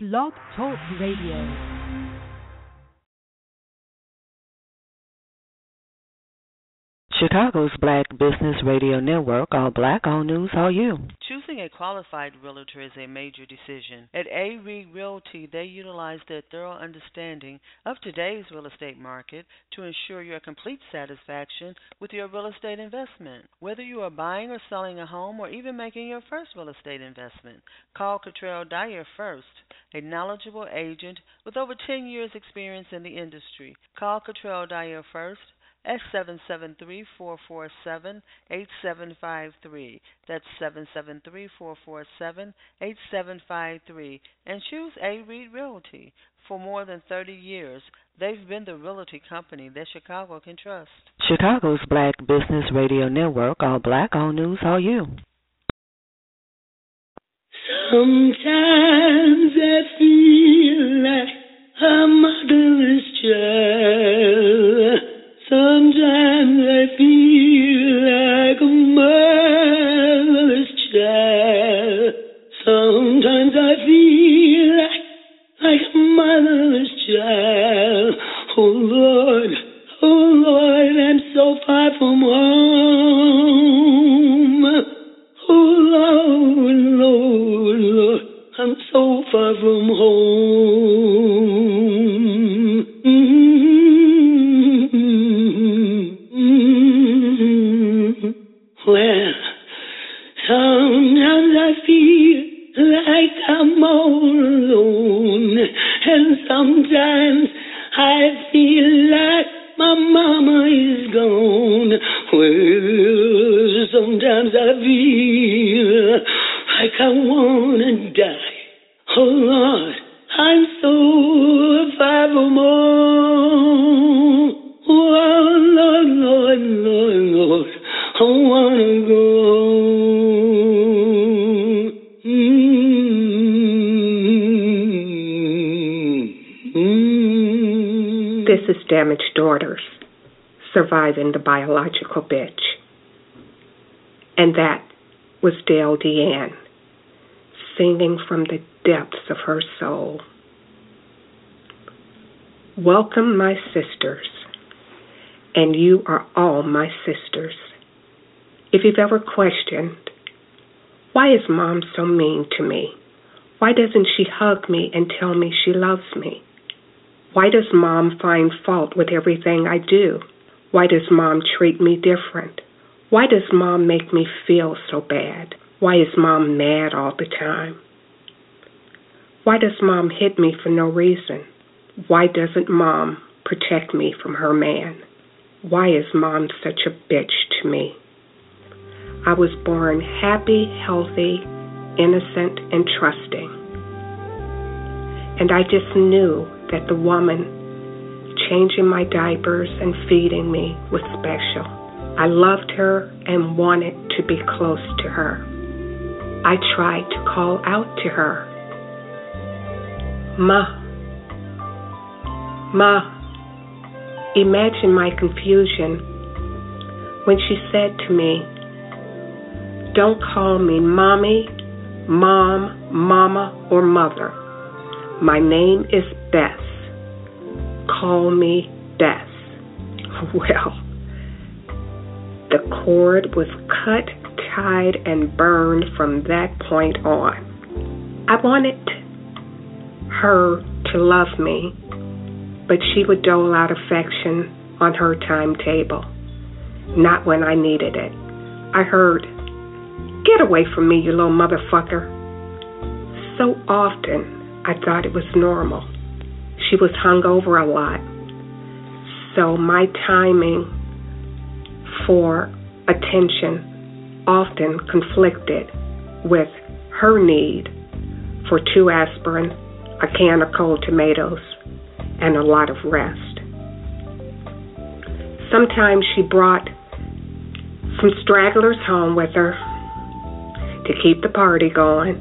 Blog Talk Radio. Chicago's Black Business Radio Network, all black, all news, all you. Choosing a qualified realtor is a major decision. At A. Reed Realty, they utilize their thorough understanding of today's real estate market to ensure your complete satisfaction with your real estate investment. Whether you are buying or selling a home or even making your first real estate investment, call Cottrell Dyer first, a knowledgeable agent with over 10 years experience in the industry. Call Cottrell Dyer first at 773-447-8753. That's 773-447-8753. And choose A. Reed Realty. For more than 30 years, they've been the realty company that Chicago can trust. Chicago's Black Business Radio Network, all black, all news, all you. Sometimes I feel like a motherless child. Sometimes I feel like a motherless child. Sometimes I feel like, like a motherless child. Oh Lord, oh Lord, I'm so far from home. And sometimes I feel like my mama is gone. Well, sometimes I feel like I wanna die. Oh Lord, I'm so far from home. This is Damaged Daughters, Surviving the Biological Bitch. And that was Dale Deanne, singing from the depths of her soul. Welcome, my sisters, and you are all my sisters. If you've ever questioned, why is mom so mean to me? Why doesn't she hug me and tell me she loves me? Why does mom find fault with everything I do? Why does mom treat me different? Why does mom make me feel so bad? Why is mom mad all the time? Why does mom hit me for no reason? Why doesn't mom protect me from her man? Why is mom such a bitch to me? I was born happy, healthy, innocent, and trusting. And I just knew that the woman changing my diapers and feeding me was special. I loved her and wanted to be close to her. I tried to call out to her. Ma. Ma. Imagine my confusion when she said to me, Don't call me mommy, mom, mama, or mother. My name is Bess. Call me Bess. Well, the cord was cut, tied, and burned from that point on. I wanted her to love me, but she would dole out affection on her timetable, not when I needed it. I heard, Get away from me, you little motherfucker. So often, I thought it was normal. She was hung over a lot. So my timing for attention often conflicted with her need for two aspirin, a can of cold tomatoes, and a lot of rest. Sometimes she brought some stragglers home with her to keep the party going,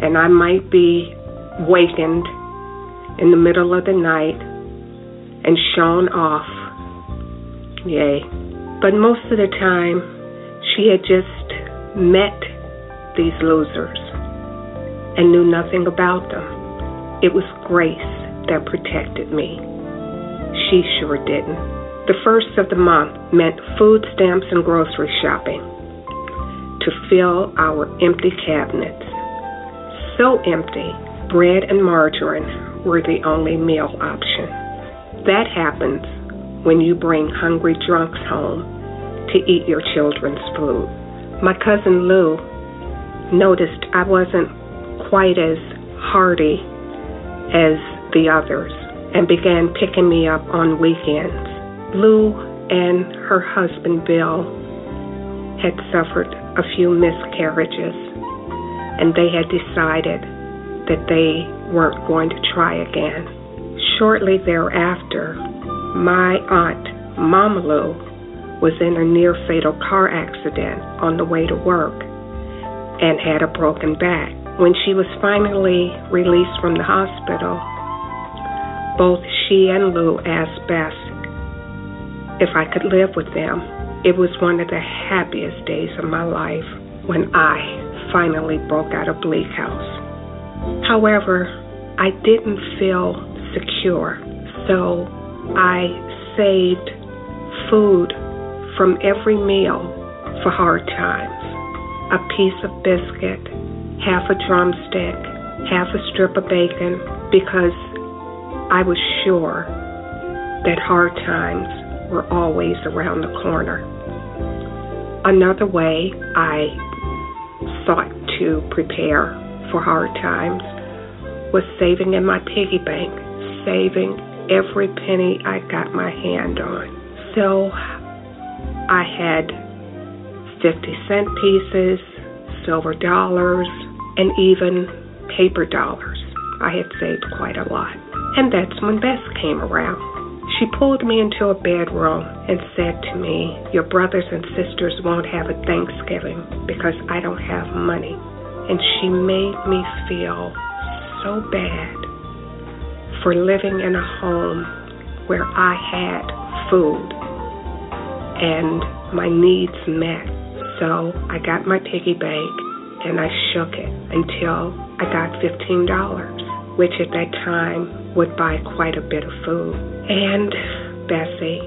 and I might be wakened in the middle of the night and shone off. Yay. But most of the time, she had just met these losers and knew nothing about them. it was grace that protected me. She sure didn't. The first of the month meant food stamps and grocery shopping to fill our empty cabinets. So empty, bread and margarine were the only meal option. That happens when you bring hungry drunks home to eat your children's food. My cousin Lou noticed I wasn't quite as hearty as the others and began picking me up on weekends. Lou and her husband Bill had suffered a few miscarriages and they had decided that they weren't going to try again. Shortly thereafter, my aunt, Mama Lou, was in a near fatal car accident on the way to work and had a broken back. When she was finally released from the hospital, both she and Lou asked Bess if I could live with them. It was one of the happiest days of my life when I finally broke out of Bleak House. However, I didn't feel secure, so I saved food from every meal for hard times a piece of biscuit, half a drumstick, half a strip of bacon, because I was sure that hard times were always around the corner. Another way I sought to prepare for hard times was saving in my piggy bank, saving every penny I got my hand on. So I had 50 cent pieces, silver dollars, and even paper dollars. I had saved quite a lot. And that's when Bess came around. She pulled me into a bedroom and said to me, Your brothers and sisters won't have a Thanksgiving because I don't have money. And she made me feel so bad for living in a home where I had food and my needs met. So I got my piggy bank and I shook it until I got $15, which at that time would buy quite a bit of food. And Bessie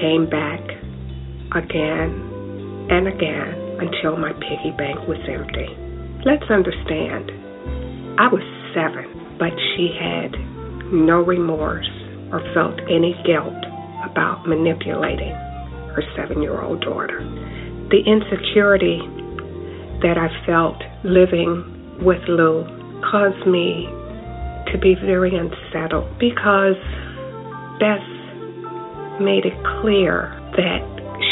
came back again and again until my piggy bank was empty. Let's understand, I was seven, but she had no remorse or felt any guilt about manipulating her seven year old daughter. The insecurity that I felt living with Lou caused me to be very unsettled because Bess made it clear that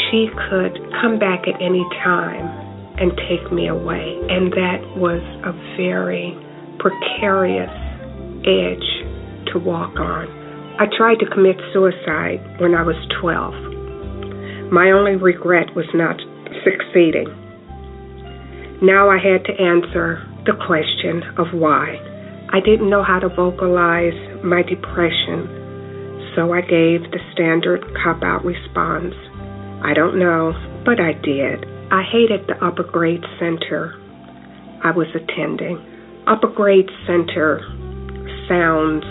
she could come back at any time and take me away. And that was a very precarious edge to walk on. I tried to commit suicide when I was 12. My only regret was not succeeding. Now I had to answer the question of why. I didn't know how to vocalize my depression, so I gave the standard cop out response I don't know, but I did. I hated the upper grade center I was attending. Upper grade center sounds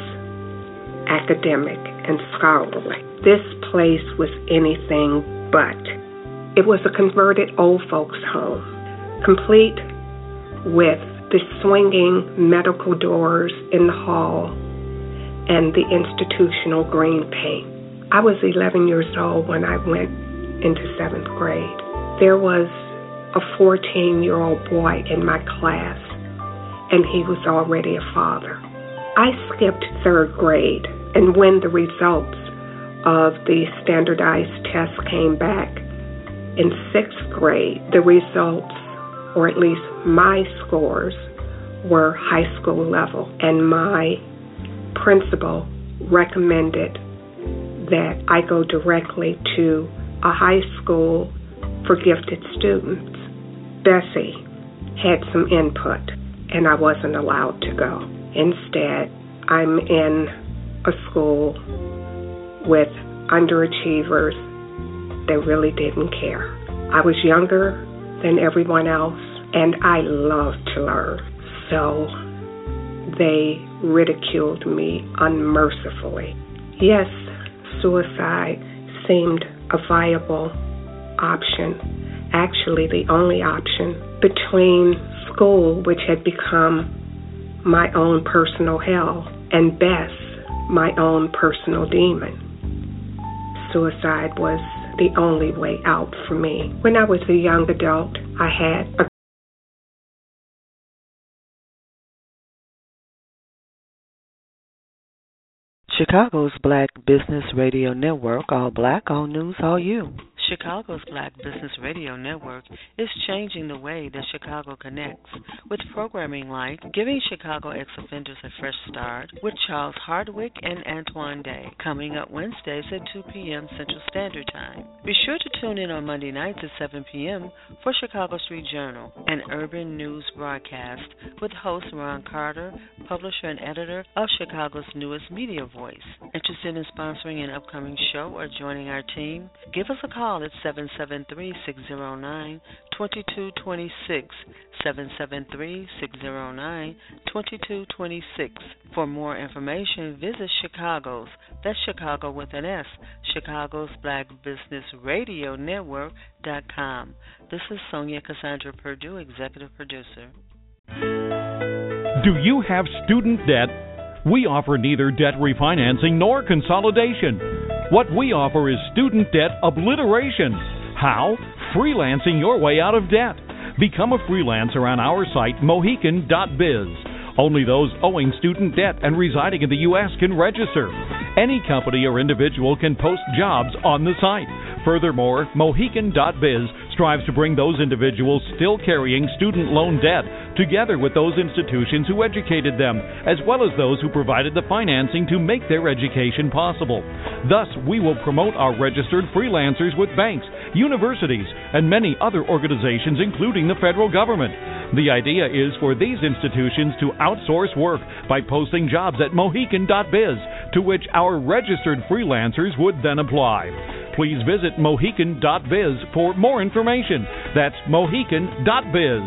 academic and scholarly. This place was anything but. It was a converted old folks' home, complete with the swinging medical doors in the hall and the institutional green paint. I was 11 years old when I went into seventh grade. There was a 14 year old boy in my class, and he was already a father. I skipped third grade, and when the results of the standardized test came back in sixth grade, the results, or at least my scores, were high school level, and my principal recommended that I go directly to a high school for gifted students. Bessie had some input, and I wasn't allowed to go. Instead, I'm in a school with underachievers that really didn't care. I was younger than everyone else, and I loved to learn. So they ridiculed me unmercifully. Yes, suicide seemed a viable option, actually, the only option between school, which had become my own personal hell, and Bess, my own personal demon. Suicide was the only way out for me. When I was a young adult, I had a Chicago's Black Business Radio Network, all black, all news, all you. Chicago's Black Business Radio Network is changing the way that Chicago connects with programming like Giving Chicago Ex Offenders a Fresh Start with Charles Hardwick and Antoine Day, coming up Wednesdays at 2 p.m. Central Standard Time. Be sure to tune in on Monday nights at 7 p.m. for Chicago Street Journal, an urban news broadcast with host Ron Carter, publisher and editor of Chicago's newest media voice. Interested in sponsoring an upcoming show or joining our team? Give us a call call at 773 609 2226. 773 609 2226. For more information, visit Chicago's, that's Chicago with an S, Chicago's Black Business Radio Network.com. This is Sonja Cassandra Perdue, Executive Producer. Do you have student debt? We offer neither debt refinancing nor consolidation. What we offer is student debt obliteration. How? Freelancing your way out of debt. Become a freelancer on our site, mohican.biz. Only those owing student debt and residing in the U.S. can register. Any company or individual can post jobs on the site. Furthermore, Mohican.biz strives to bring those individuals still carrying student loan debt together with those institutions who educated them, as well as those who provided the financing to make their education possible. Thus, we will promote our registered freelancers with banks, universities, and many other organizations, including the federal government. The idea is for these institutions to outsource work by posting jobs at Mohican.biz, to which our registered freelancers would then apply please visit mohican.biz for more information. That's mohican.biz.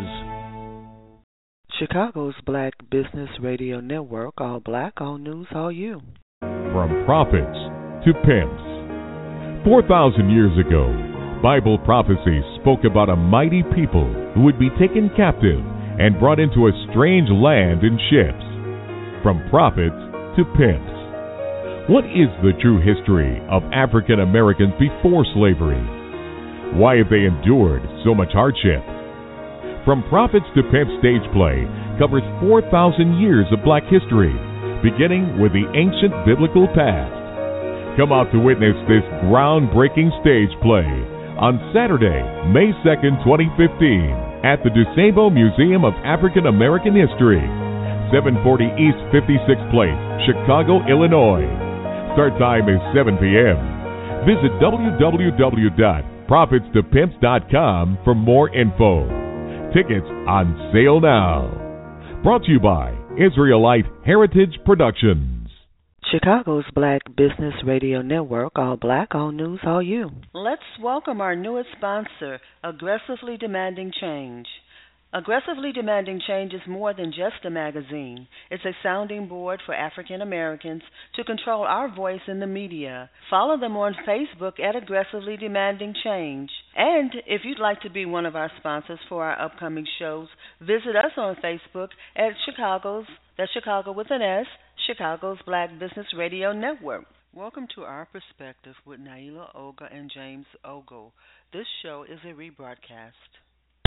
Chicago's Black Business Radio Network, all black, all news, all you. From prophets to pimps. 4,000 years ago, Bible prophecy spoke about a mighty people who would be taken captive and brought into a strange land in ships. From prophets to pimps. What is the true history of African Americans before slavery? Why have they endured so much hardship? From Prophets to Pimp Stage Play covers 4,000 years of black history, beginning with the ancient biblical past. Come out to witness this groundbreaking stage play on Saturday, May 2nd, 2015, at the DuSable Museum of African American History, 740 East 56th Place, Chicago, Illinois. Start time is 7 p.m. Visit www.prophetstopimps.com for more info. Tickets on sale now. Brought to you by Israelite Heritage Productions. Chicago's Black Business Radio Network, all black, all news, all you. Let's welcome our newest sponsor, Aggressively Demanding Change. Aggressively Demanding Change is more than just a magazine. It's a sounding board for African Americans to control our voice in the media. Follow them on Facebook at Aggressively Demanding Change. And if you'd like to be one of our sponsors for our upcoming shows, visit us on Facebook at Chicago's, that's Chicago with an S, Chicago's Black Business Radio Network. Welcome to Our Perspective with Naila Olga and James Ogle. This show is a rebroadcast.